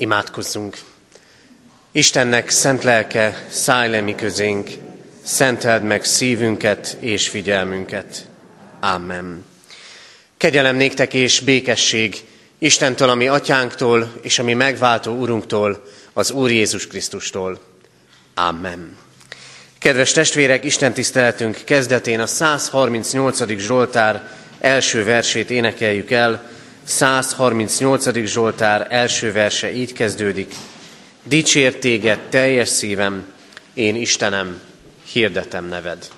Imádkozzunk! Istennek szent lelke, szállj le mi közénk, szenteld meg szívünket és figyelmünket. Amen. Kegyelem néktek és békesség Istentől, ami atyánktól, és ami megváltó Urunktól, az Úr Jézus Krisztustól. Amen. Kedves testvérek, Isten tiszteletünk kezdetén a 138. Zsoltár első versét énekeljük el, 138. Zsoltár első verse így kezdődik. Dicsér téged teljes szívem, én Istenem, hirdetem neved.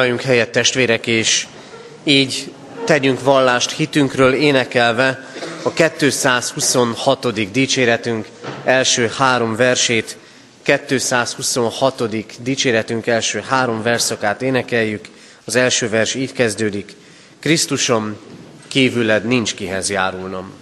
Foglaljunk helyet testvérek, és így tegyünk vallást hitünkről énekelve a 226. dicséretünk első három versét, 226. dicséretünk első három verszakát énekeljük. Az első vers így kezdődik. Krisztusom, kívüled nincs kihez járulnom.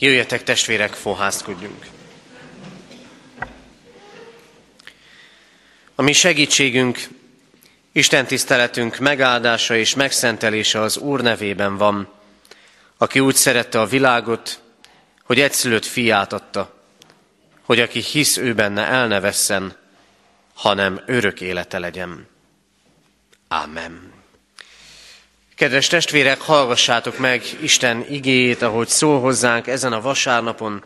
Jöjjetek testvérek, fohászkodjunk! A mi segítségünk, Isten tiszteletünk megáldása és megszentelése az Úr nevében van, aki úgy szerette a világot, hogy egyszülött fiát adta, hogy aki hisz ő benne el ne vesszen, hanem örök élete legyen. Amen. Kedves testvérek, hallgassátok meg Isten igéjét, ahogy szól hozzánk ezen a vasárnapon,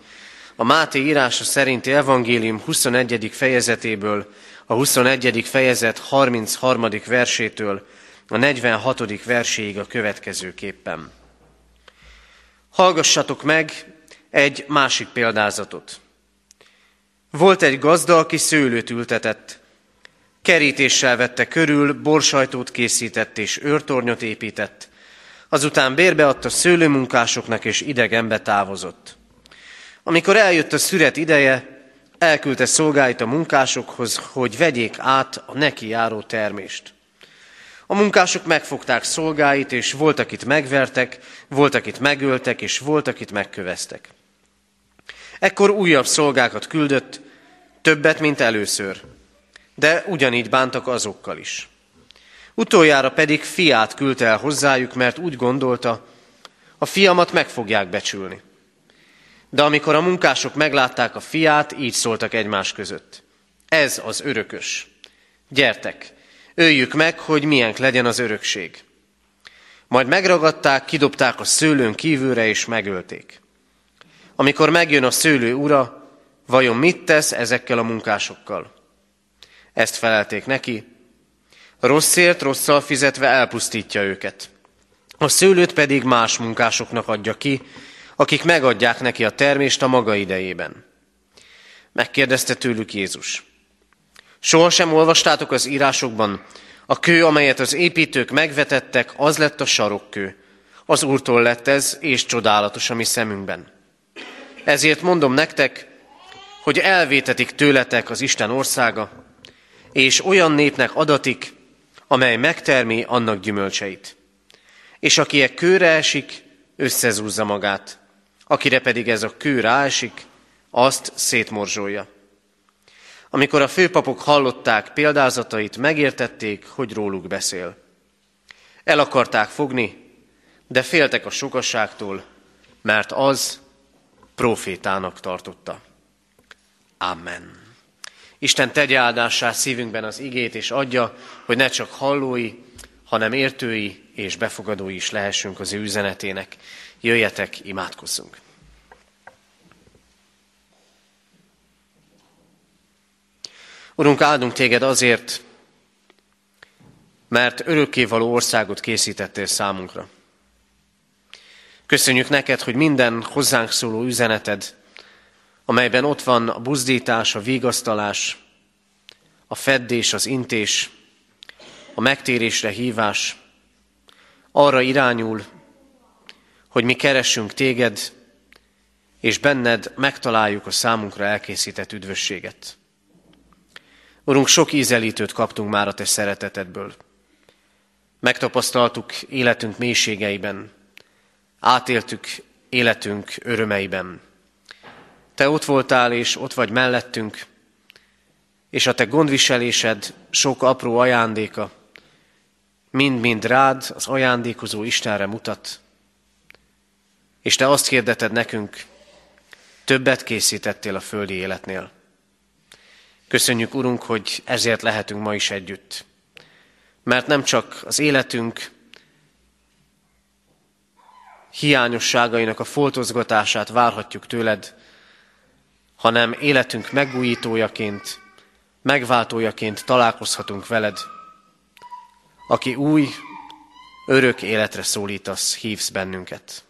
a Máté írása szerinti evangélium 21. fejezetéből, a 21. fejezet 33. versétől a 46. verséig a következőképpen. Hallgassatok meg egy másik példázatot. Volt egy gazda, aki szőlőt ültetett. Kerítéssel vette körül, borsajtót készített és őrtornyot épített. Azután bérbeadta szőlőmunkásoknak és idegenbe távozott. Amikor eljött a szüret ideje, elküldte szolgáit a munkásokhoz, hogy vegyék át a neki járó termést. A munkások megfogták szolgáit, és volt, akit megvertek, volt, akit megöltek, és volt, akit megköveztek. Ekkor újabb szolgákat küldött, többet, mint először, de ugyanígy bántak azokkal is. Utoljára pedig fiát küldte el hozzájuk, mert úgy gondolta, a fiamat meg fogják becsülni. De amikor a munkások meglátták a fiát, így szóltak egymás között. Ez az örökös. Gyertek, öljük meg, hogy milyen legyen az örökség. Majd megragadták, kidobták a szőlőn kívülre, és megölték. Amikor megjön a szőlő ura, vajon mit tesz ezekkel a munkásokkal? Ezt felelték neki, rosszért rosszal fizetve elpusztítja őket. A szőlőt pedig más munkásoknak adja ki, akik megadják neki a termést a maga idejében. Megkérdezte tőlük Jézus. Sohasem olvastátok az írásokban, a kő, amelyet az építők megvetettek, az lett a sarokkő. Az Úrtól lett ez, és csodálatos a mi szemünkben. Ezért mondom nektek, hogy elvétetik tőletek az Isten országa, és olyan népnek adatik, amely megtermi annak gyümölcseit. És aki egy kőre esik, összezúzza magát, akire pedig ez a kő ráesik, azt szétmorzsolja. Amikor a főpapok hallották példázatait, megértették, hogy róluk beszél. El akarták fogni, de féltek a sokasságtól, mert az profétának tartotta. Amen. Isten tegye áldássá szívünkben az igét, és adja, hogy ne csak hallói, hanem értői és befogadói is lehessünk az ő üzenetének. Jöjjetek, imádkozzunk! Urunk, áldunk téged azért, mert örökkévaló országot készítettél számunkra. Köszönjük neked, hogy minden hozzánk szóló üzeneted, amelyben ott van a buzdítás, a vigasztalás, a feddés, az intés, a megtérésre hívás, arra irányul, hogy mi keressünk téged, és benned megtaláljuk a számunkra elkészített üdvösséget. Urunk, sok ízelítőt kaptunk már a Te szeretetedből. Megtapasztaltuk életünk mélységeiben, átéltük életünk örömeiben. Te ott voltál, és ott vagy mellettünk, és a Te gondviselésed sok apró ajándéka, mind-mind rád, az ajándékozó Istenre mutat. És Te azt hirdeted nekünk, többet készítettél a földi életnél. Köszönjük, Urunk, hogy ezért lehetünk ma is együtt. Mert nem csak az életünk hiányosságainak a foltozgatását várhatjuk tőled, hanem életünk megújítójaként, megváltójaként találkozhatunk veled, aki új, örök életre szólítasz, hívsz bennünket.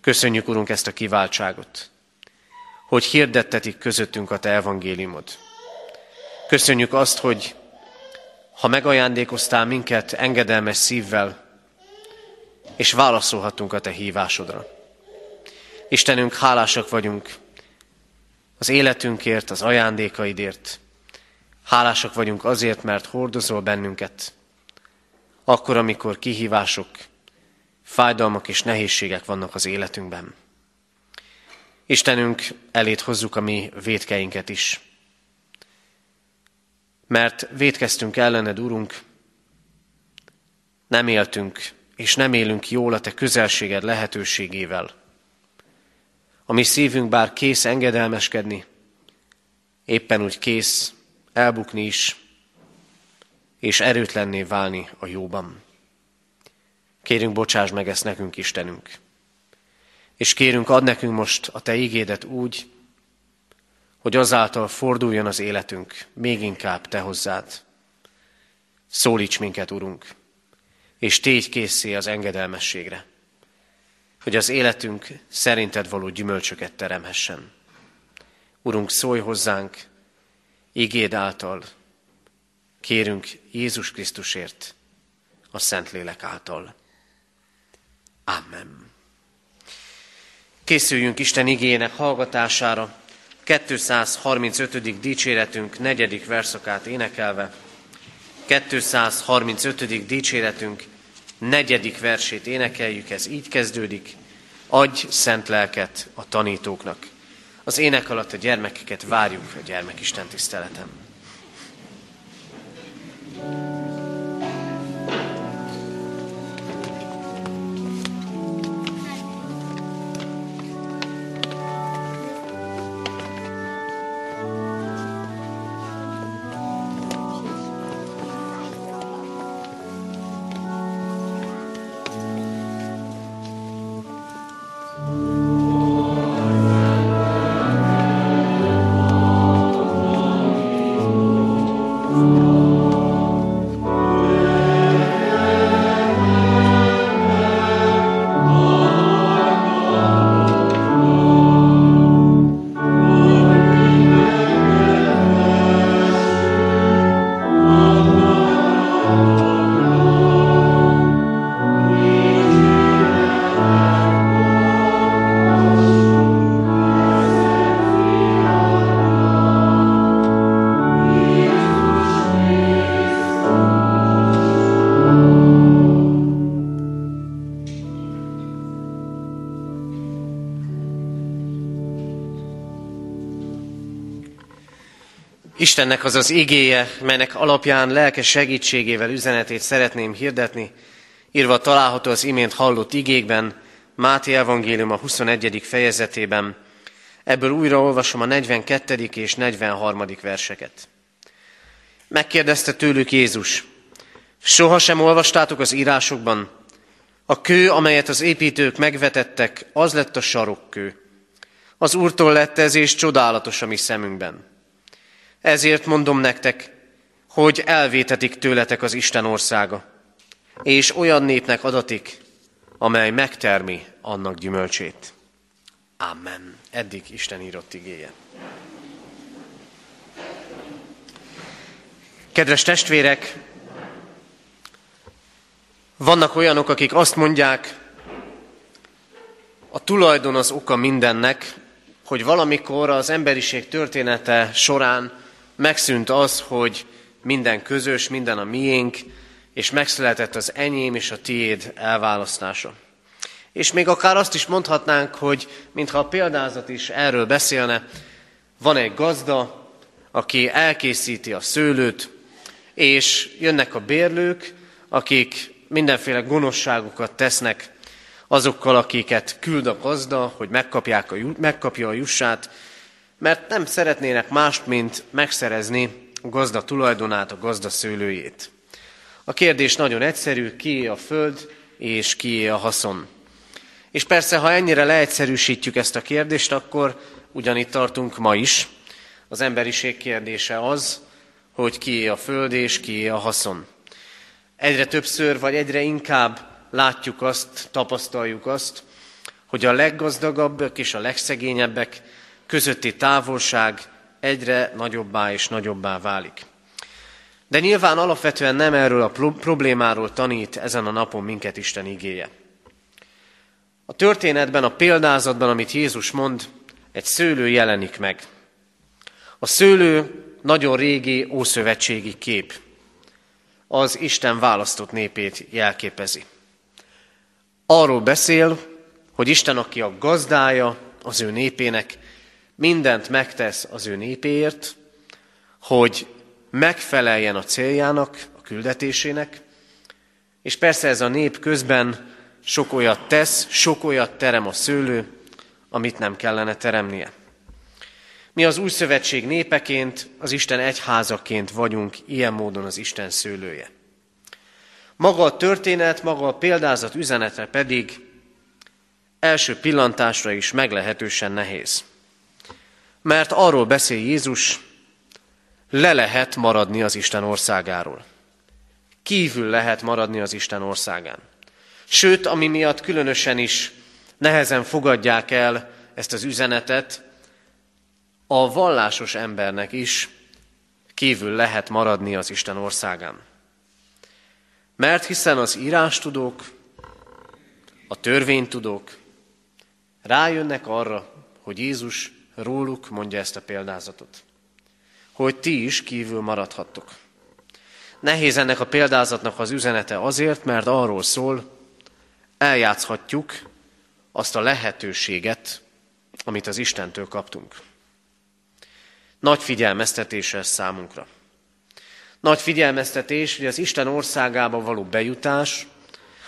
Köszönjük, Urunk, ezt a kiváltságot hogy hirdettetik közöttünk a Te evangéliumod. Köszönjük azt, hogy ha megajándékoztál minket engedelmes szívvel, és válaszolhatunk a Te hívásodra. Istenünk, hálásak vagyunk az életünkért, az ajándékaidért. Hálásak vagyunk azért, mert hordozol bennünket, akkor, amikor kihívások, fájdalmak és nehézségek vannak az életünkben. Istenünk, elét hozzuk a mi védkeinket is. Mert védkeztünk ellened, Urunk, nem éltünk és nem élünk jól a Te közelséged lehetőségével. A mi szívünk bár kész engedelmeskedni, éppen úgy kész elbukni is, és erőtlenné válni a jóban. Kérünk, bocsáss meg ezt nekünk, Istenünk. És kérünk, ad nekünk most a Te ígédet úgy, hogy azáltal forduljon az életünk még inkább Te hozzád. Szólíts minket, Urunk, és tégy készé az engedelmességre, hogy az életünk szerinted való gyümölcsöket teremhessen. Urunk, szólj hozzánk, igéd által, kérünk Jézus Krisztusért, a Szentlélek által. Amen. Készüljünk Isten igének hallgatására, 235. dicséretünk negyedik verszakát énekelve, 235. dicséretünk negyedik versét énekeljük, ez így kezdődik, adj szent lelket a tanítóknak. Az ének alatt a gyermekeket várjuk a gyermekisten tiszteletem. Istennek az az igéje, melynek alapján lelke segítségével üzenetét szeretném hirdetni, írva található az imént hallott igékben, Máté Evangélium a 21. fejezetében. Ebből újra olvasom a 42. és 43. verseket. Megkérdezte tőlük Jézus, soha sem olvastátok az írásokban, a kő, amelyet az építők megvetettek, az lett a sarokkő. Az Úrtól lett ez, és csodálatos a mi szemünkben. Ezért mondom nektek, hogy elvétetik tőletek az Isten országa, és olyan népnek adatik, amely megtermi annak gyümölcsét. Amen. Eddig Isten írott igéje. Kedves testvérek, vannak olyanok, akik azt mondják, a tulajdon az oka mindennek, hogy valamikor az emberiség története során megszűnt az, hogy minden közös, minden a miénk, és megszületett az enyém és a tiéd elválasztása. És még akár azt is mondhatnánk, hogy mintha a példázat is erről beszélne, van egy gazda, aki elkészíti a szőlőt, és jönnek a bérlők, akik mindenféle gonoszságokat tesznek azokkal, akiket küld a gazda, hogy megkapják a, megkapja a jussát, mert nem szeretnének mást, mint megszerezni a gazda tulajdonát, a gazda szőlőjét. A kérdés nagyon egyszerű, kié a föld, és kié a haszon. És persze, ha ennyire leegyszerűsítjük ezt a kérdést, akkor ugyanitt tartunk ma is. Az emberiség kérdése az, hogy kié a föld és kié a haszon. Egyre többször, vagy egyre inkább látjuk azt, tapasztaljuk azt, hogy a leggazdagabbak és a legszegényebbek közötti távolság egyre nagyobbá és nagyobbá válik. De nyilván alapvetően nem erről a problémáról tanít ezen a napon minket Isten igéje. A történetben, a példázatban, amit Jézus mond, egy szőlő jelenik meg. A szőlő nagyon régi ószövetségi kép. Az Isten választott népét jelképezi. Arról beszél, hogy Isten, aki a gazdája, az ő népének, mindent megtesz az ő népéért, hogy megfeleljen a céljának, a küldetésének, és persze ez a nép közben sok olyat tesz, sok olyat terem a szőlő, amit nem kellene teremnie. Mi az új szövetség népeként, az Isten egyházaként vagyunk ilyen módon az Isten szőlője. Maga a történet, maga a példázat üzenete pedig első pillantásra is meglehetősen nehéz. Mert arról beszél Jézus, le lehet maradni az Isten országáról. Kívül lehet maradni az Isten országán. Sőt, ami miatt különösen is nehezen fogadják el ezt az üzenetet, a vallásos embernek is kívül lehet maradni az Isten országán. Mert hiszen az írástudók, a törvénytudók rájönnek arra, hogy Jézus róluk mondja ezt a példázatot, hogy ti is kívül maradhattok. Nehéz ennek a példázatnak az üzenete azért, mert arról szól, eljátszhatjuk azt a lehetőséget, amit az Istentől kaptunk. Nagy figyelmeztetés ez számunkra. Nagy figyelmeztetés, hogy az Isten országába való bejutás,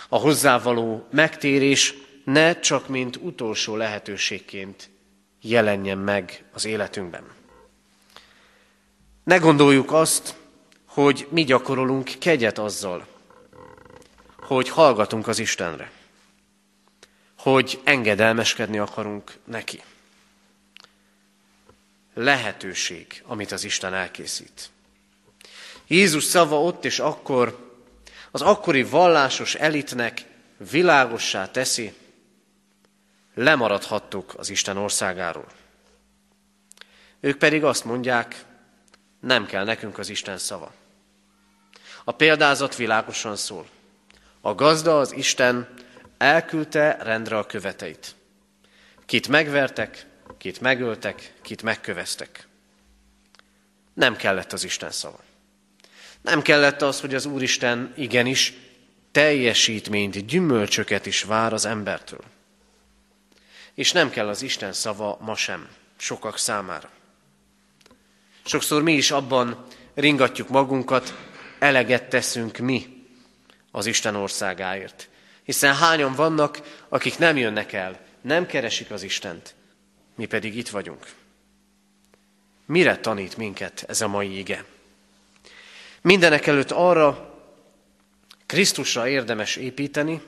a hozzávaló megtérés ne csak mint utolsó lehetőségként jelenjen meg az életünkben. Ne gondoljuk azt, hogy mi gyakorolunk kegyet azzal, hogy hallgatunk az Istenre, hogy engedelmeskedni akarunk neki lehetőség, amit az Isten elkészít. Jézus szava ott és akkor az akkori vallásos elitnek világossá teszi, lemaradhattuk az Isten országáról. Ők pedig azt mondják, nem kell nekünk az Isten szava. A példázat világosan szól. A gazda, az Isten elküldte rendre a követeit. Kit megvertek, kit megöltek, kit megköveztek. Nem kellett az Isten szava. Nem kellett az, hogy az Úristen igenis teljesítményt, gyümölcsöket is vár az embertől. És nem kell az Isten szava ma sem, sokak számára. Sokszor mi is abban ringatjuk magunkat, eleget teszünk mi az Isten országáért. Hiszen hányan vannak, akik nem jönnek el, nem keresik az Istent, mi pedig itt vagyunk. Mire tanít minket ez a mai ige? Mindenek előtt arra, Krisztusra érdemes építeni,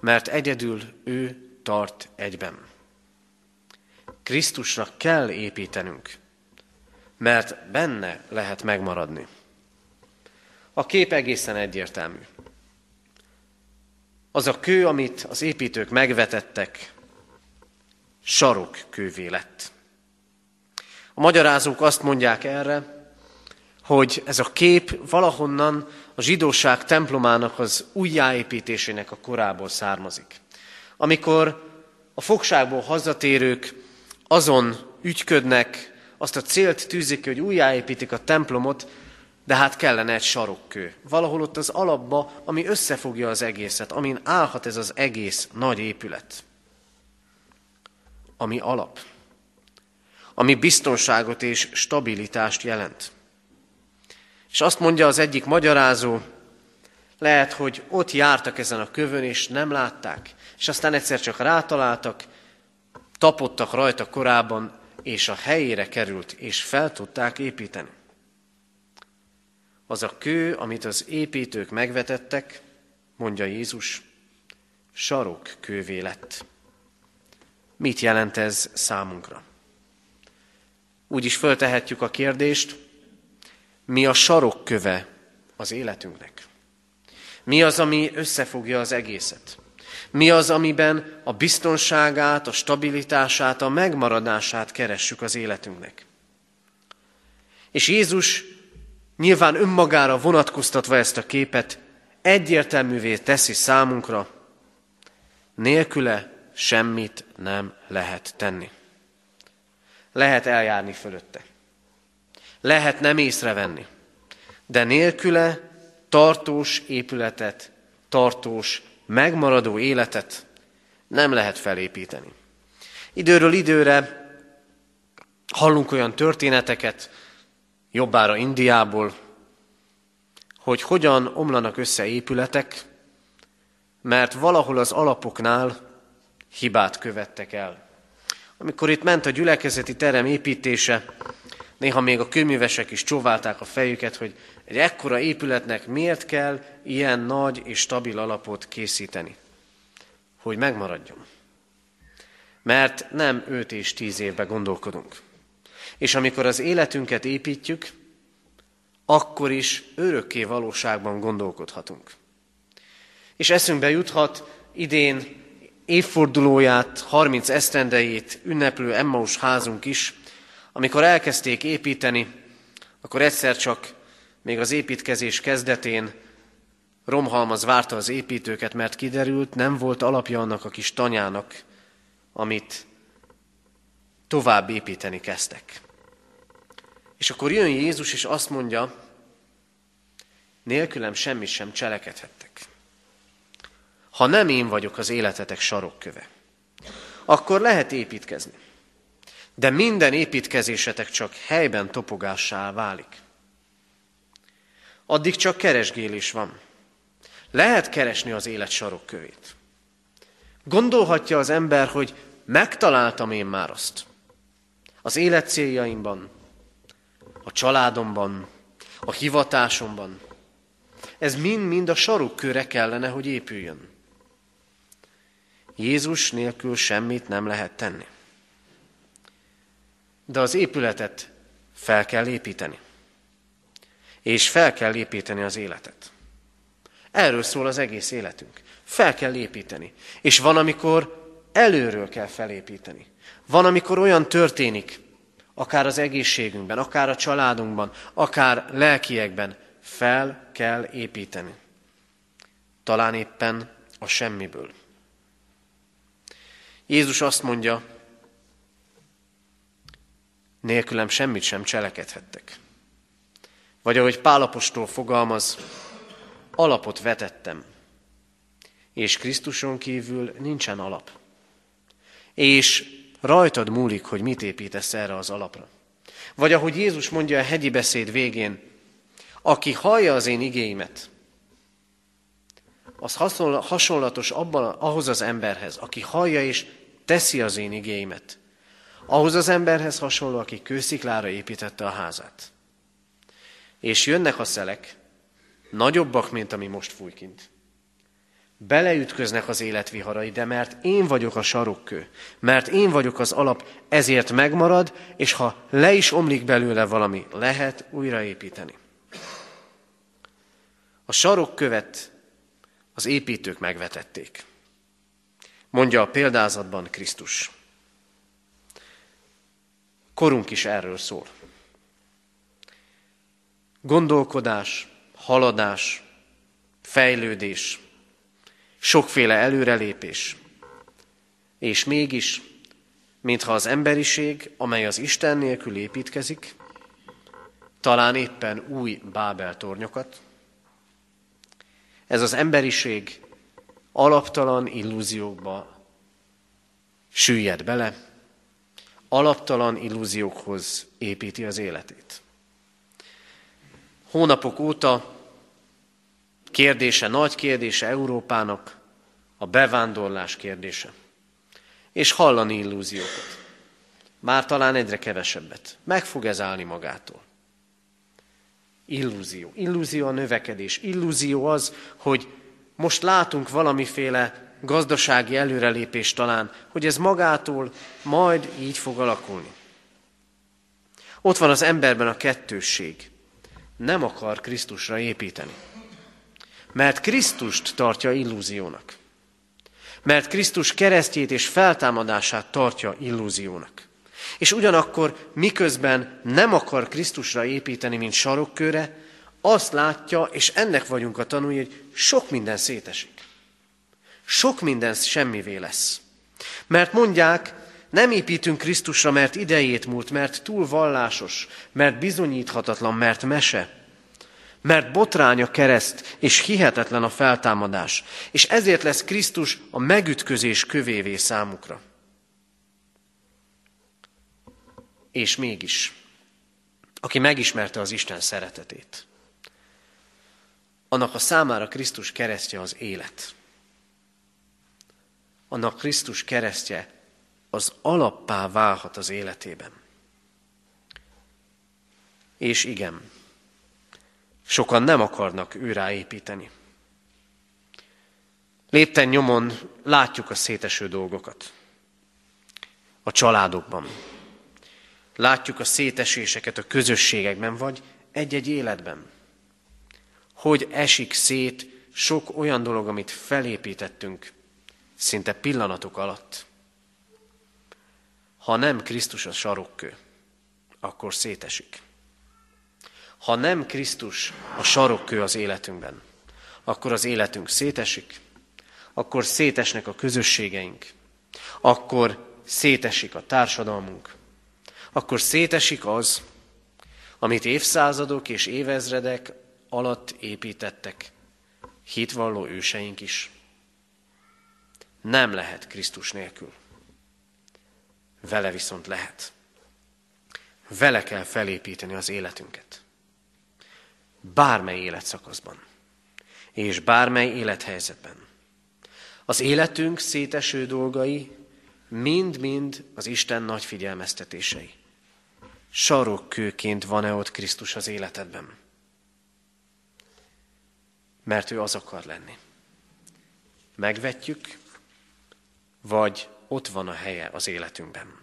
mert egyedül ő tart egyben. Krisztusra kell építenünk, mert benne lehet megmaradni. A kép egészen egyértelmű. Az a kő, amit az építők megvetettek, sarokkővé lett. A magyarázók azt mondják erre, hogy ez a kép valahonnan a zsidóság templomának az újjáépítésének a korából származik. Amikor a fogságból hazatérők azon ügyködnek, azt a célt tűzik, hogy újjáépítik a templomot, de hát kellene egy sarokkő. Valahol ott az alapba, ami összefogja az egészet, amin állhat ez az egész nagy épület ami alap, ami biztonságot és stabilitást jelent. És azt mondja az egyik magyarázó, lehet, hogy ott jártak ezen a kövön, és nem látták, és aztán egyszer csak rátaláltak, tapottak rajta korábban, és a helyére került, és fel tudták építeni. Az a kő, amit az építők megvetettek, mondja Jézus, sarok kővé lett. Mit jelent ez számunkra? Úgy is föltehetjük a kérdést, mi a sarokköve az életünknek? Mi az, ami összefogja az egészet? Mi az, amiben a biztonságát, a stabilitását, a megmaradását keressük az életünknek? És Jézus nyilván önmagára vonatkoztatva ezt a képet egyértelművé teszi számunkra, nélküle semmit nem lehet tenni. Lehet eljárni fölötte. Lehet nem észrevenni. De nélküle tartós épületet, tartós, megmaradó életet nem lehet felépíteni. Időről időre hallunk olyan történeteket, jobbára Indiából, hogy hogyan omlanak össze épületek, mert valahol az alapoknál hibát követtek el. Amikor itt ment a gyülekezeti terem építése, néha még a kőművesek is csóválták a fejüket, hogy egy ekkora épületnek miért kell ilyen nagy és stabil alapot készíteni, hogy megmaradjon. Mert nem 5 és 10 évbe gondolkodunk. És amikor az életünket építjük, akkor is örökké valóságban gondolkodhatunk. És eszünkbe juthat idén évfordulóját, 30 esztendejét ünneplő Emmaus házunk is, amikor elkezdték építeni, akkor egyszer csak még az építkezés kezdetén romhalmaz várta az építőket, mert kiderült, nem volt alapja annak a kis tanyának, amit tovább építeni kezdtek. És akkor jön Jézus, és azt mondja, nélkülem semmit sem cselekedhettek. Ha nem én vagyok az életetek sarokköve, akkor lehet építkezni. De minden építkezésetek csak helyben topogássá válik. Addig csak keresgélés van. Lehet keresni az élet sarokkövét. Gondolhatja az ember, hogy megtaláltam én már azt. Az élet céljaimban, a családomban, a hivatásomban. Ez mind-mind a sarokkőre kellene, hogy épüljön. Jézus nélkül semmit nem lehet tenni. De az épületet fel kell építeni. És fel kell építeni az életet. Erről szól az egész életünk. Fel kell építeni. És van, amikor előről kell felépíteni. Van, amikor olyan történik, akár az egészségünkben, akár a családunkban, akár lelkiekben, fel kell építeni. Talán éppen a semmiből. Jézus azt mondja, nélkülem semmit sem cselekedhettek. Vagy ahogy Pálapostól fogalmaz, alapot vetettem, és Krisztuson kívül nincsen alap. És rajtad múlik, hogy mit építesz erre az alapra. Vagy ahogy Jézus mondja a hegyi beszéd végén, aki hallja az én igéimet, az hasonlatos abban, ahhoz az emberhez, aki hallja és teszi az én igéimet. Ahhoz az emberhez hasonló, aki kősziklára építette a házát. És jönnek a szelek, nagyobbak, mint ami most fúj kint. Beleütköznek az életviharai, de mert én vagyok a sarokkő, mert én vagyok az alap, ezért megmarad, és ha le is omlik belőle valami, lehet újraépíteni. A sarokkövet az építők megvetették. Mondja a példázatban Krisztus. Korunk is erről szól. Gondolkodás, haladás, fejlődés, sokféle előrelépés. És mégis, mintha az emberiség, amely az Isten nélkül építkezik, talán éppen új Bábel tornyokat, ez az emberiség alaptalan illúziókba süllyed bele, alaptalan illúziókhoz építi az életét. Hónapok óta kérdése, nagy kérdése Európának a bevándorlás kérdése. És hallani illúziókat. Már talán egyre kevesebbet. Meg fog ez állni magától. Illúzió. Illúzió a növekedés. Illúzió az, hogy most látunk valamiféle gazdasági előrelépés talán, hogy ez magától majd így fog alakulni. Ott van az emberben a kettősség. Nem akar Krisztusra építeni. Mert Krisztust tartja illúziónak. Mert Krisztus keresztjét és feltámadását tartja illúziónak. És ugyanakkor miközben nem akar Krisztusra építeni, mint sarokkőre, azt látja, és ennek vagyunk a tanulni, hogy sok minden szétesik. Sok minden semmivé lesz. Mert mondják, nem építünk Krisztusra, mert idejét múlt, mert túl vallásos, mert bizonyíthatatlan, mert mese, mert botrány a kereszt, és hihetetlen a feltámadás, és ezért lesz Krisztus a megütközés kövévé számukra. És mégis, aki megismerte az Isten szeretetét, annak a számára Krisztus keresztje az élet. Annak Krisztus keresztje az alappá válhat az életében. És igen, sokan nem akarnak őrá építeni. Lépten nyomon látjuk a széteső dolgokat. A családokban. Látjuk a széteséseket a közösségekben, vagy egy-egy életben. Hogy esik szét sok olyan dolog, amit felépítettünk szinte pillanatok alatt. Ha nem Krisztus a sarokkő, akkor szétesik. Ha nem Krisztus a sarokkő az életünkben, akkor az életünk szétesik, akkor szétesnek a közösségeink, akkor szétesik a társadalmunk, akkor szétesik az, amit évszázadok és évezredek alatt építettek hitvalló őseink is. Nem lehet Krisztus nélkül. Vele viszont lehet. Vele kell felépíteni az életünket. Bármely életszakaszban. És bármely élethelyzetben. Az életünk széteső dolgai mind-mind az Isten nagy figyelmeztetései. Sarokkőként van-e ott Krisztus az életedben? Mert ő az akar lenni. Megvetjük, vagy ott van a helye az életünkben.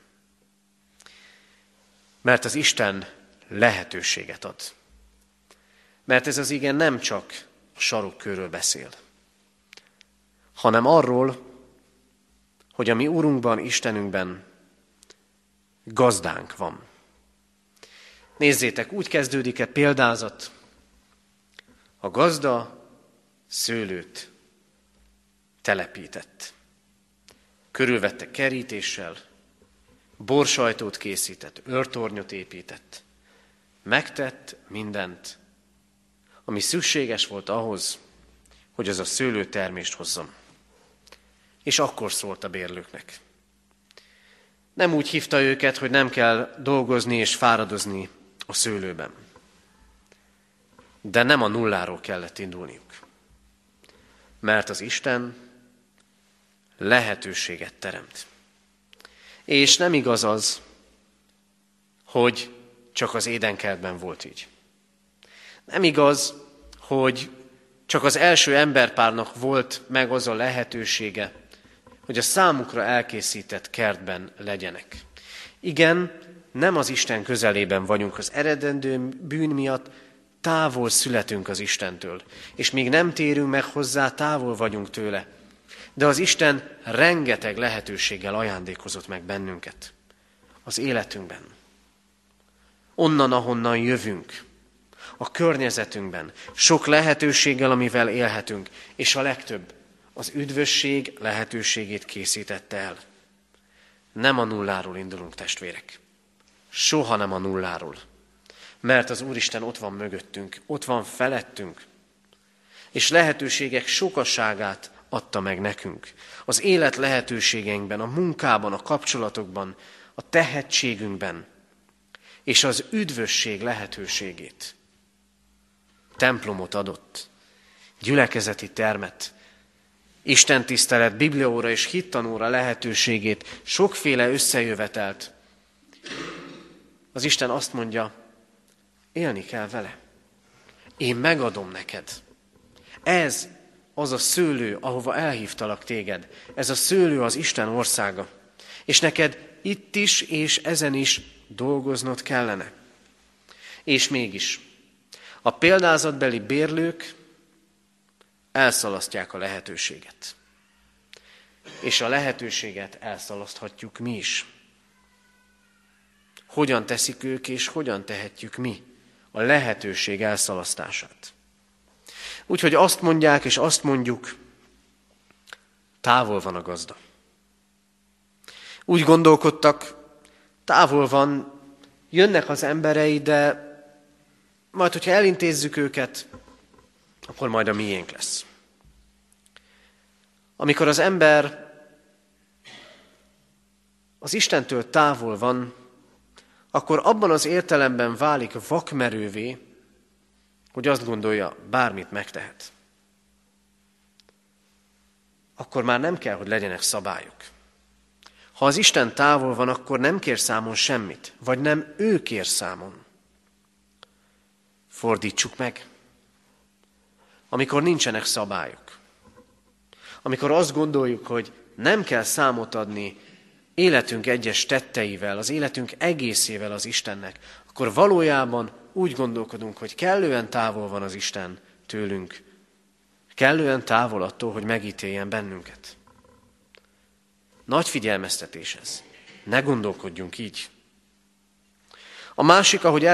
Mert az Isten lehetőséget ad. Mert ez az igen nem csak a sarokkőről beszél, hanem arról, hogy a mi Úrunkban, Istenünkben gazdánk van. Nézzétek, úgy kezdődik-e példázat, a gazda szőlőt telepített. Körülvette kerítéssel, borsajtót készített, őrtornyot épített. Megtett mindent, ami szükséges volt ahhoz, hogy az a szőlő termést hozzon. És akkor szólt a bérlőknek. Nem úgy hívta őket, hogy nem kell dolgozni és fáradozni a szőlőben. De nem a nulláról kellett indulniuk. Mert az Isten lehetőséget teremt. És nem igaz az, hogy csak az édenkertben volt így. Nem igaz, hogy csak az első emberpárnak volt meg az a lehetősége, hogy a számukra elkészített kertben legyenek. Igen, nem az Isten közelében vagyunk, az eredendő bűn miatt távol születünk az Istentől, és még nem térünk meg hozzá, távol vagyunk tőle. De az Isten rengeteg lehetőséggel ajándékozott meg bennünket az életünkben. Onnan, ahonnan jövünk, a környezetünkben, sok lehetőséggel, amivel élhetünk, és a legtöbb az üdvösség lehetőségét készítette el. Nem a nulláról indulunk, testvérek. Soha nem a nulláról. Mert az Úristen ott van mögöttünk, ott van felettünk. És lehetőségek sokaságát adta meg nekünk. Az élet lehetőségeinkben, a munkában, a kapcsolatokban, a tehetségünkben, és az üdvösség lehetőségét. Templomot adott, gyülekezeti termet, Isten tisztelet, biblióra és hittanóra lehetőségét, sokféle összejövetelt. Az Isten azt mondja, élni kell vele. Én megadom neked. Ez az a szőlő, ahova elhívtalak téged. Ez a szőlő az Isten országa. És neked itt is és ezen is dolgoznod kellene. És mégis, a példázatbeli bérlők elszalasztják a lehetőséget. És a lehetőséget elszalaszthatjuk mi is. Hogyan teszik ők, és hogyan tehetjük mi a lehetőség elszalasztását. Úgyhogy azt mondják, és azt mondjuk, távol van a gazda. Úgy gondolkodtak, távol van, jönnek az emberei, de majd, hogyha elintézzük őket, akkor majd a miénk lesz. Amikor az ember az Istentől távol van, akkor abban az értelemben válik vakmerővé, hogy azt gondolja, bármit megtehet. Akkor már nem kell, hogy legyenek szabályok. Ha az Isten távol van, akkor nem kér számon semmit, vagy nem ő kér számon. Fordítsuk meg. Amikor nincsenek szabályok, amikor azt gondoljuk, hogy nem kell számot adni életünk egyes tetteivel, az életünk egészével az Istennek, akkor valójában úgy gondolkodunk, hogy kellően távol van az Isten tőlünk, kellően távol attól, hogy megítéljen bennünket. Nagy figyelmeztetés ez. Ne gondolkodjunk így. A másik, ahogy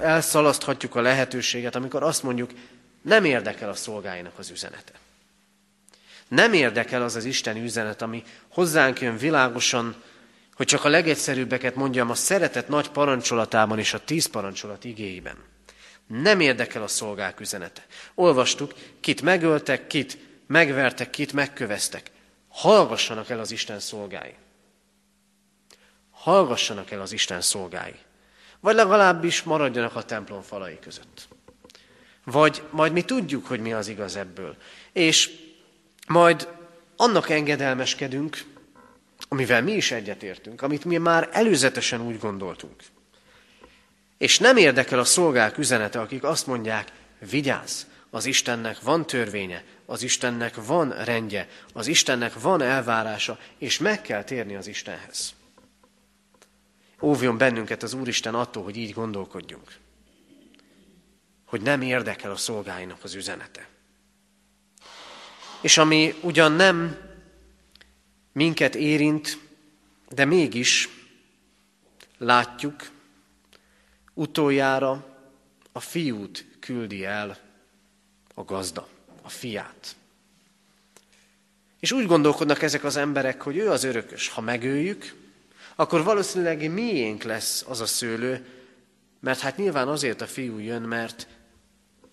elszalaszthatjuk a lehetőséget, amikor azt mondjuk, nem érdekel a szolgáinak az üzenete. Nem érdekel az az Isten üzenet, ami hozzánk jön világosan, hogy csak a legegyszerűbbeket mondjam, a szeretet nagy parancsolatában és a tíz parancsolat igéiben. Nem érdekel a szolgák üzenete. Olvastuk, kit megöltek, kit megvertek, kit megköveztek. Hallgassanak el az Isten szolgái. Hallgassanak el az Isten szolgái. Vagy legalábbis maradjanak a templom falai között. Vagy majd mi tudjuk, hogy mi az igaz ebből. És majd annak engedelmeskedünk, amivel mi is egyetértünk, amit mi már előzetesen úgy gondoltunk. És nem érdekel a szolgák üzenete, akik azt mondják, vigyázz, az Istennek van törvénye, az Istennek van rendje, az Istennek van elvárása, és meg kell térni az Istenhez. Óvjon bennünket az Úristen attól, hogy így gondolkodjunk. Hogy nem érdekel a szolgáinak az üzenete. És ami ugyan nem minket érint, de mégis látjuk, utoljára a fiút küldi el a gazda, a fiát. És úgy gondolkodnak ezek az emberek, hogy ő az örökös. Ha megöljük, akkor valószínűleg miénk lesz az a szőlő, mert hát nyilván azért a fiú jön, mert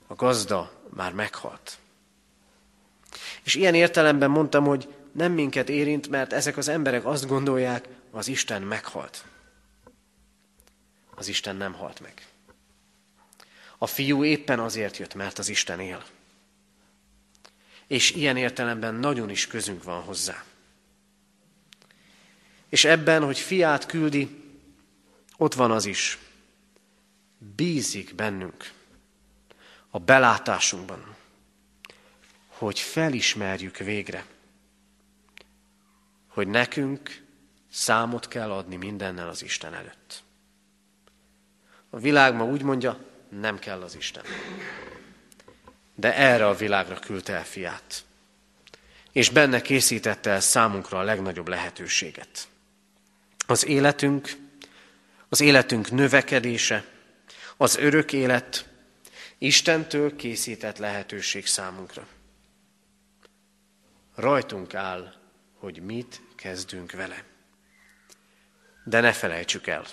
a gazda már meghalt. És ilyen értelemben mondtam, hogy nem minket érint, mert ezek az emberek azt gondolják, az Isten meghalt. Az Isten nem halt meg. A fiú éppen azért jött, mert az Isten él. És ilyen értelemben nagyon is közünk van hozzá. És ebben, hogy fiát küldi, ott van az is. Bízik bennünk a belátásunkban, hogy felismerjük végre, hogy nekünk számot kell adni mindennel az Isten előtt. A világ ma úgy mondja, nem kell az Isten. De erre a világra küldte el fiát. És benne készítette el számunkra a legnagyobb lehetőséget. Az életünk, az életünk növekedése, az örök élet Istentől készített lehetőség számunkra. Rajtunk áll, hogy mit kezdünk vele. De ne felejtsük el.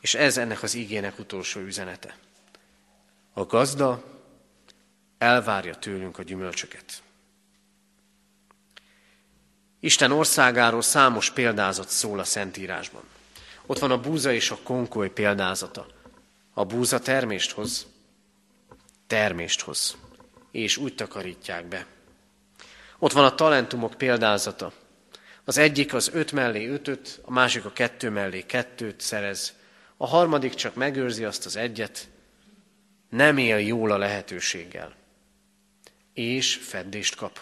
És ez ennek az igének utolsó üzenete. A gazda elvárja tőlünk a gyümölcsöket. Isten országáról számos példázat szól a Szentírásban. Ott van a búza és a konkoly példázata. A búza termést hoz, termést hoz, és úgy takarítják be. Ott van a talentumok példázata. Az egyik az öt mellé ötöt, a másik a kettő mellé kettőt szerez, a harmadik csak megőrzi azt az egyet, nem él jól a lehetőséggel, és feddést kap.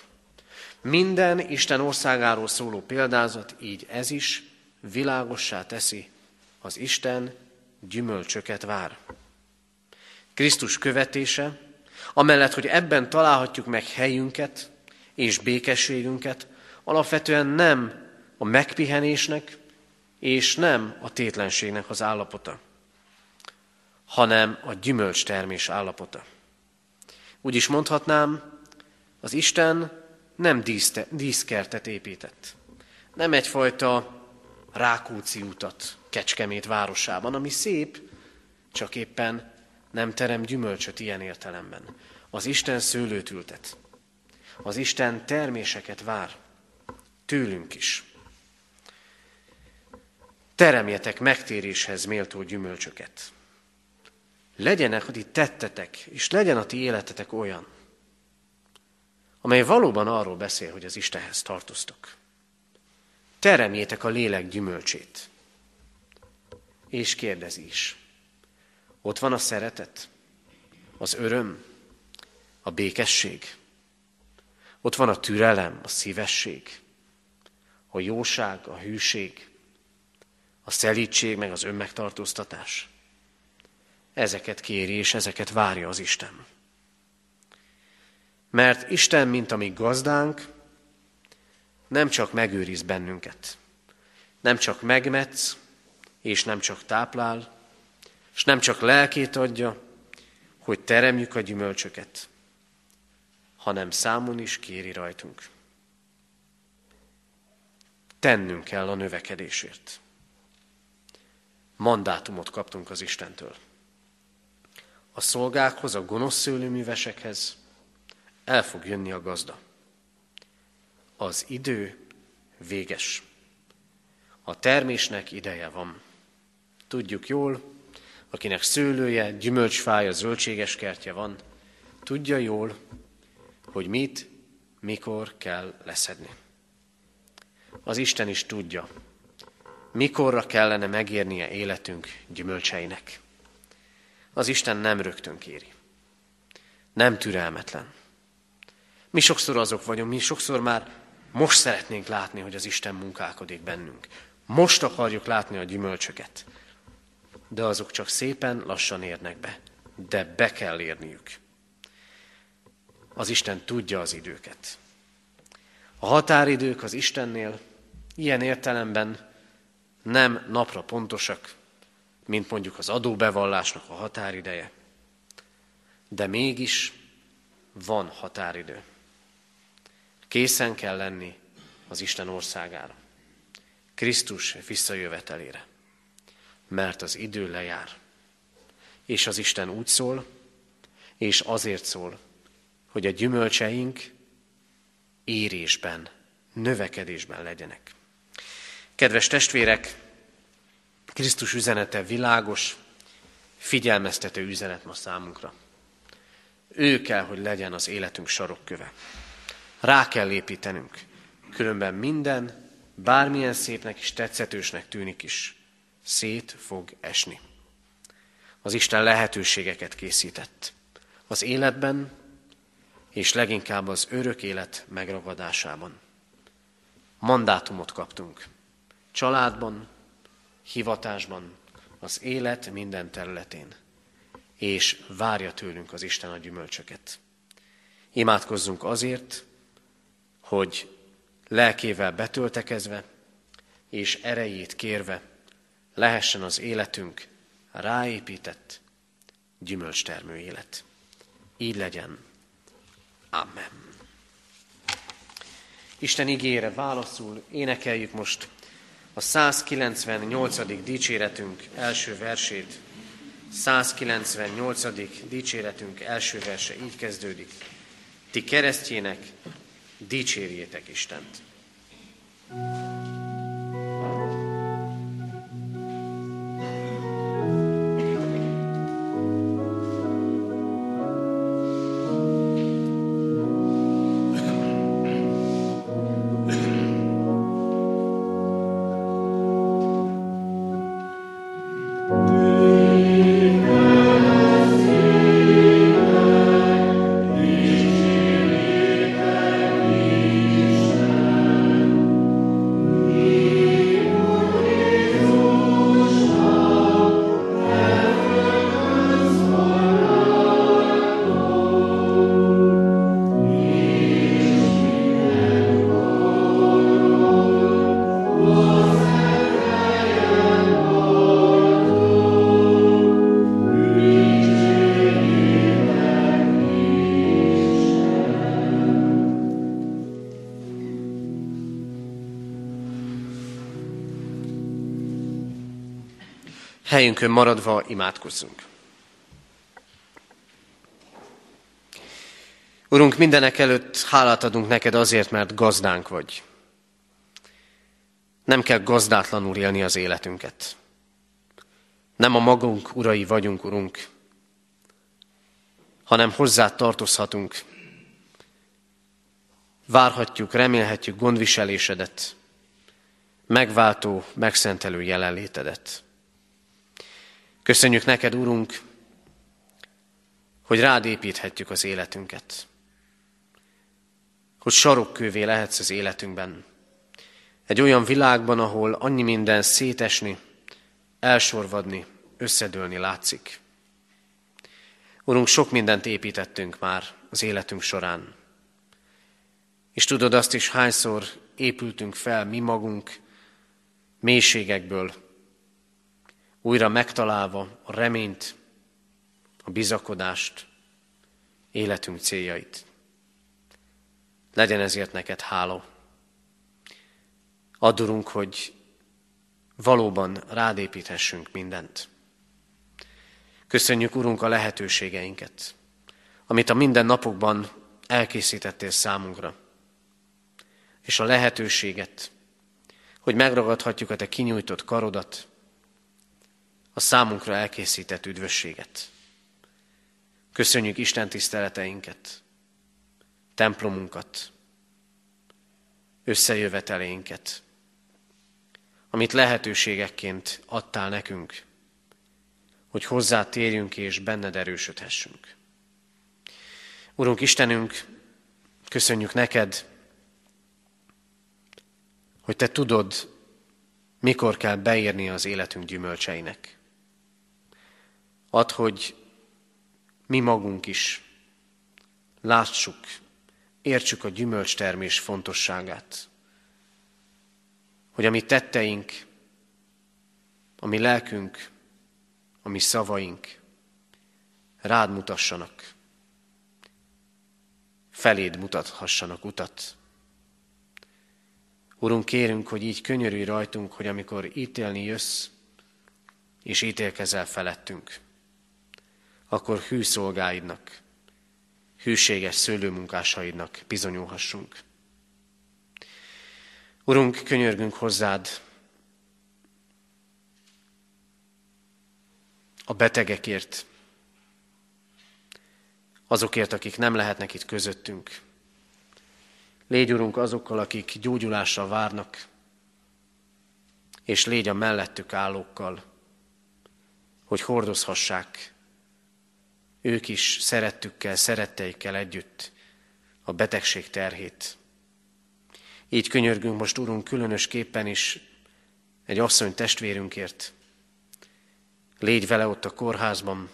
Minden Isten országáról szóló példázat, így ez is világossá teszi, az Isten gyümölcsöket vár. Krisztus követése, amellett, hogy ebben találhatjuk meg helyünket, és békességünket alapvetően nem a megpihenésnek és nem a tétlenségnek az állapota, hanem a gyümölcstermés állapota. Úgy is mondhatnám, az Isten nem díszte, díszkertet épített. Nem egyfajta Rákóczi utat Kecskemét városában, ami szép, csak éppen nem terem gyümölcsöt ilyen értelemben. Az Isten szőlőt ültet. Az Isten terméseket vár, tőlünk is. teremjetek megtéréshez méltó gyümölcsöket. Legyenek a ti tettetek, és legyen a ti életetek olyan, amely valóban arról beszél, hogy az Istenhez tartoztok. Teremjétek a lélek gyümölcsét. És kérdezi is. Ott van a szeretet, az öröm, a békesség. Ott van a türelem, a szívesség, a jóság, a hűség, a szelítség, meg az önmegtartóztatás. Ezeket kéri, és ezeket várja az Isten. Mert Isten, mint a mi gazdánk, nem csak megőriz bennünket, nem csak megmetsz, és nem csak táplál, és nem csak lelkét adja, hogy teremjük a gyümölcsöket, hanem számon is kéri rajtunk. Tennünk kell a növekedésért. Mandátumot kaptunk az Istentől. A szolgákhoz, a gonosz szőlőművesekhez el fog jönni a gazda. Az idő véges. A termésnek ideje van. Tudjuk jól, akinek szőlője, gyümölcsfája, zöldséges kertje van, tudja jól, hogy mit, mikor kell leszedni. Az Isten is tudja, mikorra kellene megérnie életünk gyümölcseinek. Az Isten nem rögtön kéri. Nem türelmetlen. Mi sokszor azok vagyunk, mi sokszor már most szeretnénk látni, hogy az Isten munkálkodik bennünk. Most akarjuk látni a gyümölcsöket. De azok csak szépen lassan érnek be. De be kell érniük. Az Isten tudja az időket. A határidők az Istennél ilyen értelemben nem napra pontosak, mint mondjuk az adóbevallásnak a határideje. De mégis van határidő. Készen kell lenni az Isten országára. Krisztus visszajövetelére. Mert az idő lejár. És az Isten úgy szól, és azért szól, hogy a gyümölcseink érésben, növekedésben legyenek. Kedves testvérek, Krisztus üzenete világos, figyelmeztető üzenet ma számunkra. Ő kell, hogy legyen az életünk sarokköve. Rá kell építenünk, különben minden, bármilyen szépnek és tetszetősnek tűnik is, szét fog esni. Az Isten lehetőségeket készített. Az életben, és leginkább az örök élet megragadásában. Mandátumot kaptunk. Családban, hivatásban, az élet minden területén, és várja tőlünk az Isten a gyümölcsöket. Imádkozzunk azért, hogy lelkével betöltekezve és erejét kérve lehessen az életünk ráépített gyümölcstermő élet. Így legyen. Amen. Isten ígére válaszul énekeljük most a 198. dicséretünk első versét. 198. dicséretünk első verse így kezdődik. Ti keresztjének dicsérjétek Istent. Helyünkön maradva imádkozzunk. Urunk, mindenek előtt hálát adunk neked azért, mert gazdánk vagy. Nem kell gazdátlanul élni az életünket. Nem a magunk urai vagyunk, Urunk, hanem hozzá tartozhatunk. Várhatjuk, remélhetjük gondviselésedet, megváltó, megszentelő jelenlétedet. Köszönjük neked, Urunk, hogy rád építhetjük az életünket. Hogy sarokkővé lehetsz az életünkben. Egy olyan világban, ahol annyi minden szétesni, elsorvadni, összedőlni látszik. Urunk, sok mindent építettünk már az életünk során. És tudod azt is, hányszor épültünk fel mi magunk mélységekből, újra megtalálva a reményt, a bizakodást, életünk céljait. Legyen ezért neked hála. Addurunk, hogy valóban rád építhessünk mindent. Köszönjük, Urunk, a lehetőségeinket, amit a minden napokban elkészítettél számunkra, és a lehetőséget, hogy megragadhatjuk a Te kinyújtott karodat, a számunkra elkészített üdvösséget. Köszönjük Isten tiszteleteinket, templomunkat, összejövetelénket, amit lehetőségekként adtál nekünk, hogy hozzá térjünk és benned erősödhessünk. Urunk Istenünk, köszönjük neked, hogy te tudod, mikor kell beérni az életünk gyümölcseinek. Add, hogy mi magunk is lássuk, értsük a gyümölcstermés fontosságát. Hogy a mi tetteink, a mi lelkünk, a mi szavaink rád mutassanak, feléd mutathassanak utat. Urunk, kérünk, hogy így könyörülj rajtunk, hogy amikor ítélni jössz, és ítélkezel felettünk, akkor hű szolgáidnak, hűséges szőlőmunkásaidnak bizonyulhassunk. Urunk, könyörgünk hozzád a betegekért, azokért, akik nem lehetnek itt közöttünk. Légy, Urunk, azokkal, akik gyógyulásra várnak, és légy a mellettük állókkal, hogy hordozhassák ők is szerettükkel, szeretteikkel együtt a betegség terhét. Így könyörgünk most, Urunk, különösképpen is egy asszony testvérünkért. Légy vele ott a kórházban,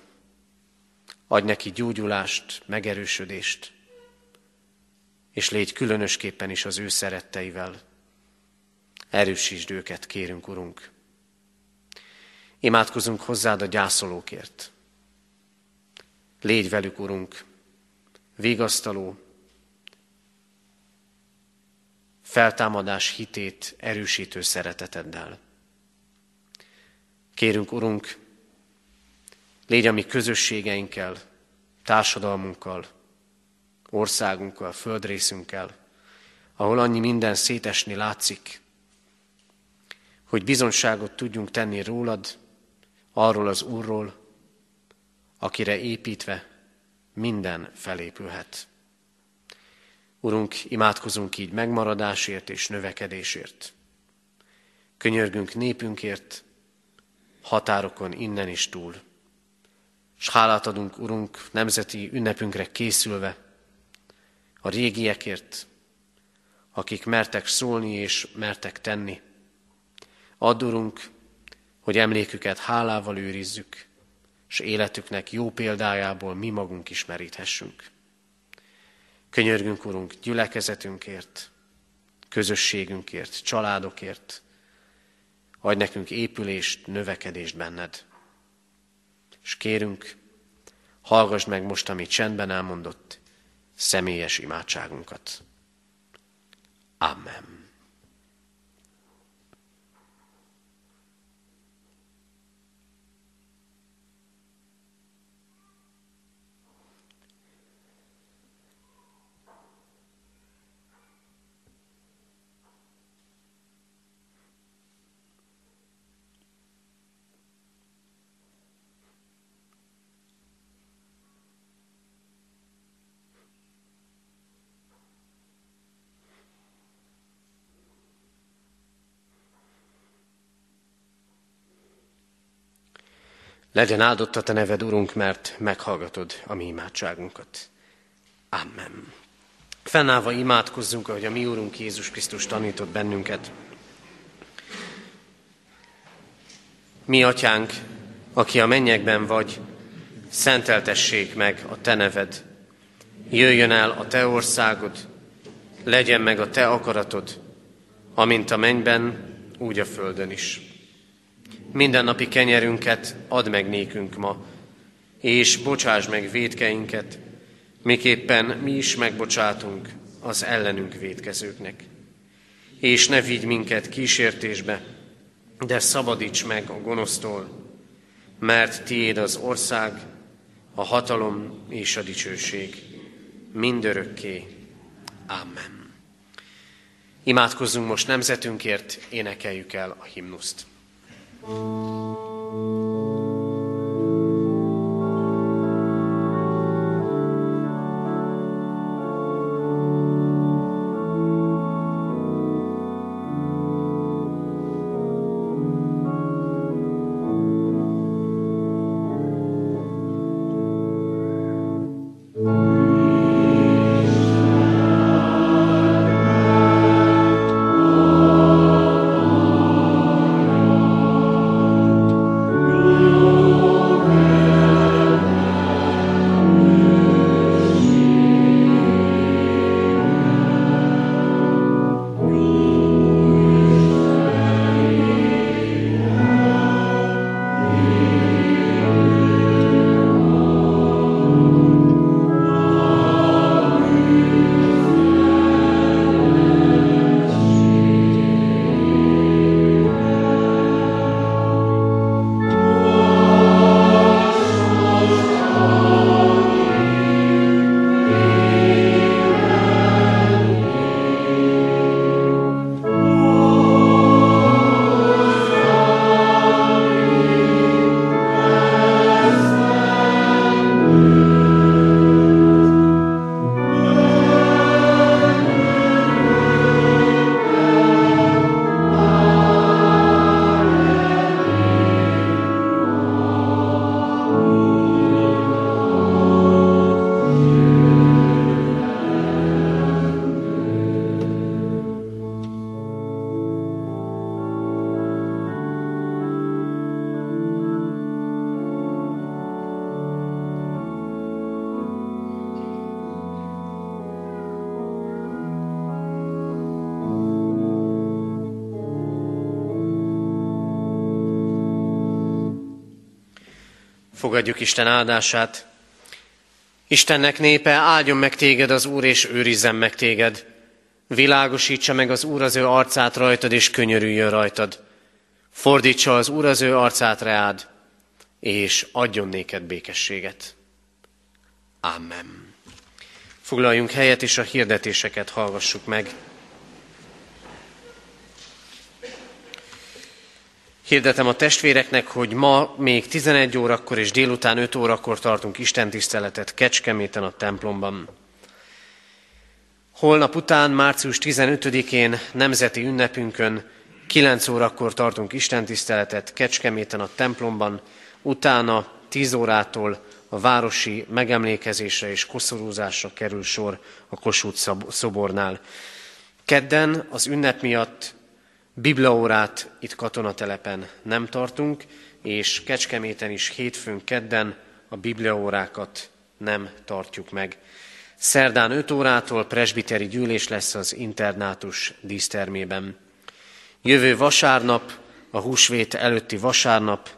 adj neki gyógyulást, megerősödést, és légy különösképpen is az ő szeretteivel. Erősítsd őket, kérünk, Urunk. Imádkozunk hozzád a gyászolókért. Légy velük, Urunk, vigasztaló, feltámadás hitét erősítő szereteteddel. Kérünk, Urunk, légy a mi közösségeinkkel, társadalmunkkal, országunkkal, földrészünkkel, ahol annyi minden szétesni látszik, hogy bizonságot tudjunk tenni rólad, arról az Úrról, akire építve minden felépülhet. Urunk, imádkozunk így megmaradásért és növekedésért. Könyörgünk népünkért, határokon innen is túl. S hálát adunk, Urunk, nemzeti ünnepünkre készülve, a régiekért, akik mertek szólni és mertek tenni. Add, Urunk, hogy emléküket hálával őrizzük, és életüknek jó példájából mi magunk is meríthessünk. Könyörgünk, Urunk, gyülekezetünkért, közösségünkért, családokért, adj nekünk épülést, növekedést benned. És kérünk, hallgass meg most, amit csendben elmondott, személyes imádságunkat. Amen. Legyen áldott a Te neved, Urunk, mert meghallgatod a mi imádságunkat. Amen. Fennállva imádkozzunk, ahogy a mi Úrunk Jézus Krisztus tanított bennünket. Mi, Atyánk, aki a mennyekben vagy, szenteltessék meg a Te neved. Jöjjön el a Te országod, legyen meg a Te akaratod, amint a mennyben, úgy a földön is. Mindennapi kenyerünket add meg nékünk ma, és bocsáss meg védkeinket, miképpen mi is megbocsátunk az ellenünk védkezőknek. És ne vigy minket kísértésbe, de szabadíts meg a gonosztól, mert tiéd az ország, a hatalom és a dicsőség mindörökké. Amen. Imádkozzunk most nemzetünkért, énekeljük el a himnuszt. Thank Fogadjuk Isten áldását. Istennek népe, áldjon meg téged az Úr, és őrizzen meg téged. Világosítsa meg az Úr az ő arcát rajtad, és könyörüljön rajtad. Fordítsa az Úr az ő arcát reád, és adjon néked békességet. Amen. Foglaljunk helyet, és a hirdetéseket hallgassuk meg. Hirdetem a testvéreknek, hogy ma még 11 órakor és délután 5 órakor tartunk istentiszteletet Kecskeméten a templomban. Holnap után, március 15-én, nemzeti ünnepünkön 9 órakor tartunk istentiszteletet Kecskeméten a templomban, utána 10 órától a városi megemlékezésre és koszorúzásra kerül sor a Kossuth szobornál. Kedden az ünnep miatt Bibliaórát itt katonatelepen nem tartunk, és Kecskeméten is hétfőn, kedden a bibliaórákat nem tartjuk meg. Szerdán 5 órától presbiteri gyűlés lesz az internátus dísztermében. Jövő vasárnap, a húsvét előtti vasárnap,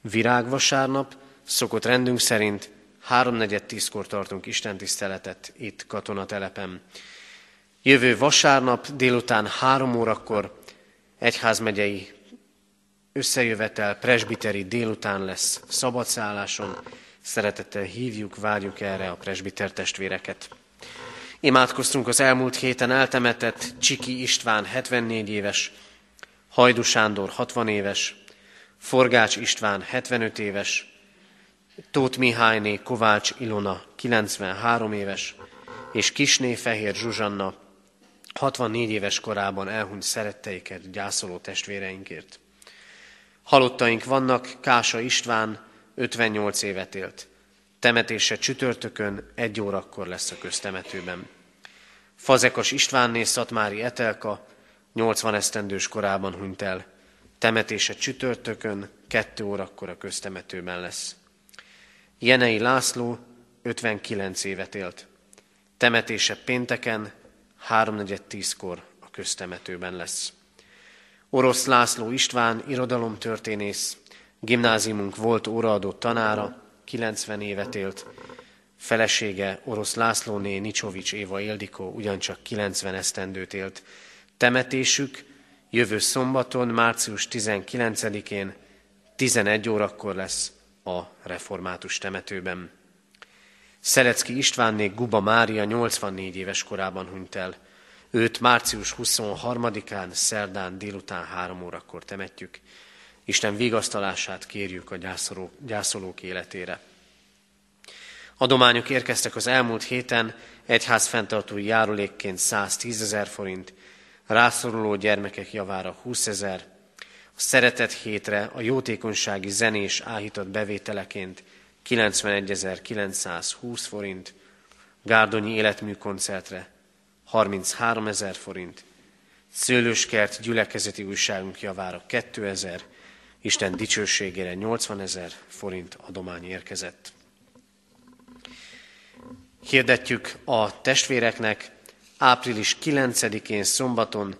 virágvasárnap, szokott rendünk szerint 3.4.10-kor tartunk istentiszteletet itt katonatelepen. Jövő vasárnap délután 3 órakor egyházmegyei összejövetel, presbiteri délután lesz szabadszálláson. Szeretettel hívjuk, várjuk erre a presbiter testvéreket. Imádkoztunk az elmúlt héten eltemetett Csiki István 74 éves, Hajdu Sándor 60 éves, Forgács István 75 éves, Tóth Mihályné Kovács Ilona 93 éves, és Kisné Fehér Zsuzsanna 64 éves korában elhunyt szeretteiket gyászoló testvéreinkért. Halottaink vannak Kása István 58 évet élt. Temetése csütörtökön egy órakor lesz a köztemetőben. Fazekas Istvánné Szatmári Etelka 80 esztendős korában hunyt el. Temetése csütörtökön kettő órakor a köztemetőben lesz. Jenei László 59 évet élt. Temetése pénteken 3.4.10-kor a köztemetőben lesz. Orosz László István, irodalomtörténész, gimnáziumunk volt óraadó tanára, 90 évet élt. Felesége Orosz Lászlóné Nicsovics Éva Ildikó ugyancsak 90 esztendőt élt. Temetésük jövő szombaton, március 19-én 11 órakor lesz a református temetőben. Szelecki Istvánné Guba Mária 84 éves korában hunyt el. Őt március 23-án, szerdán délután három órakor temetjük. Isten vigasztalását kérjük a gyászolók, gyászolók életére. Adományok érkeztek az elmúlt héten, egyház fenntartói járulékként 110 ezer forint, rászoruló gyermekek javára 20 ezer, a szeretet hétre a jótékonysági zenés áhított bevételeként 91.920 forint, Gárdonyi életműkoncertre 33 ezer forint, Szőlőskert gyülekezeti újságunk javára 2000, Isten dicsőségére 80 ezer forint adomány érkezett. Hirdetjük a testvéreknek, április 9-én szombaton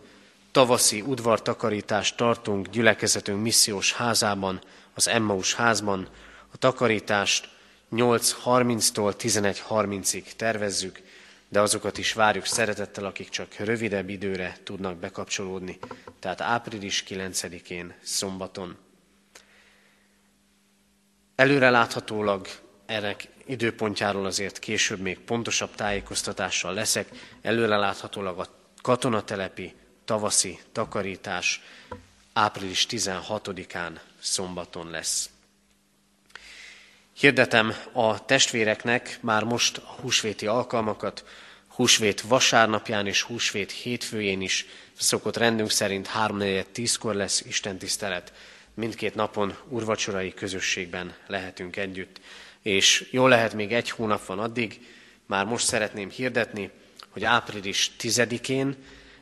tavaszi udvartakarítást tartunk gyülekezetünk missziós házában, az Emmaus házban. A takarítást 8.30-tól 11.30-ig tervezzük, de azokat is várjuk szeretettel, akik csak rövidebb időre tudnak bekapcsolódni, tehát április 9-én szombaton. Előreláthatólag ennek időpontjáról azért később még pontosabb tájékoztatással leszek. Előreláthatólag a katonatelepi tavaszi takarítás április 16-án szombaton lesz. Hirdetem a testvéreknek már most a húsvéti alkalmakat, húsvét vasárnapján és húsvét hétfőjén is szokott rendünk szerint 3-4-10-kor lesz Isten tisztelet. Mindkét napon urvacsorai közösségben lehetünk együtt. És jól lehet, még egy hónap van addig, már most szeretném hirdetni, hogy április 10-én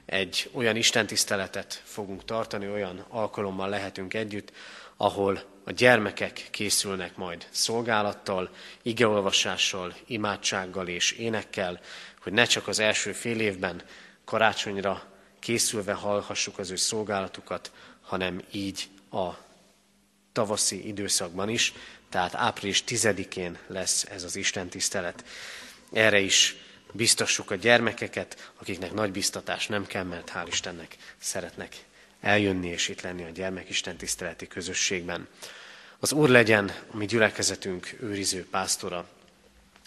egy olyan istentiszteletet fogunk tartani, olyan alkalommal lehetünk együtt, ahol a gyermekek készülnek majd szolgálattal, igeolvasással, imádsággal és énekkel, hogy ne csak az első fél évben karácsonyra készülve hallhassuk az ő szolgálatukat, hanem így a tavaszi időszakban is, tehát április 10-én lesz ez az Isten tisztelet. Erre is biztassuk a gyermekeket, akiknek nagy biztatás nem kell, mert hál' Istennek szeretnek eljönni és itt lenni a gyermekisten tiszteleti közösségben. Az Úr legyen a mi gyülekezetünk őriző pásztora.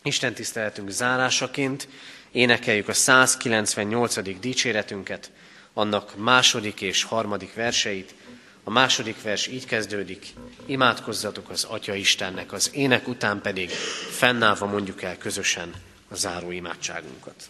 Isten tiszteletünk zárásaként énekeljük a 198. dicséretünket, annak második és harmadik verseit. A második vers így kezdődik, imádkozzatok az Atya Istennek, az ének után pedig fennállva mondjuk el közösen a záró imádságunkat.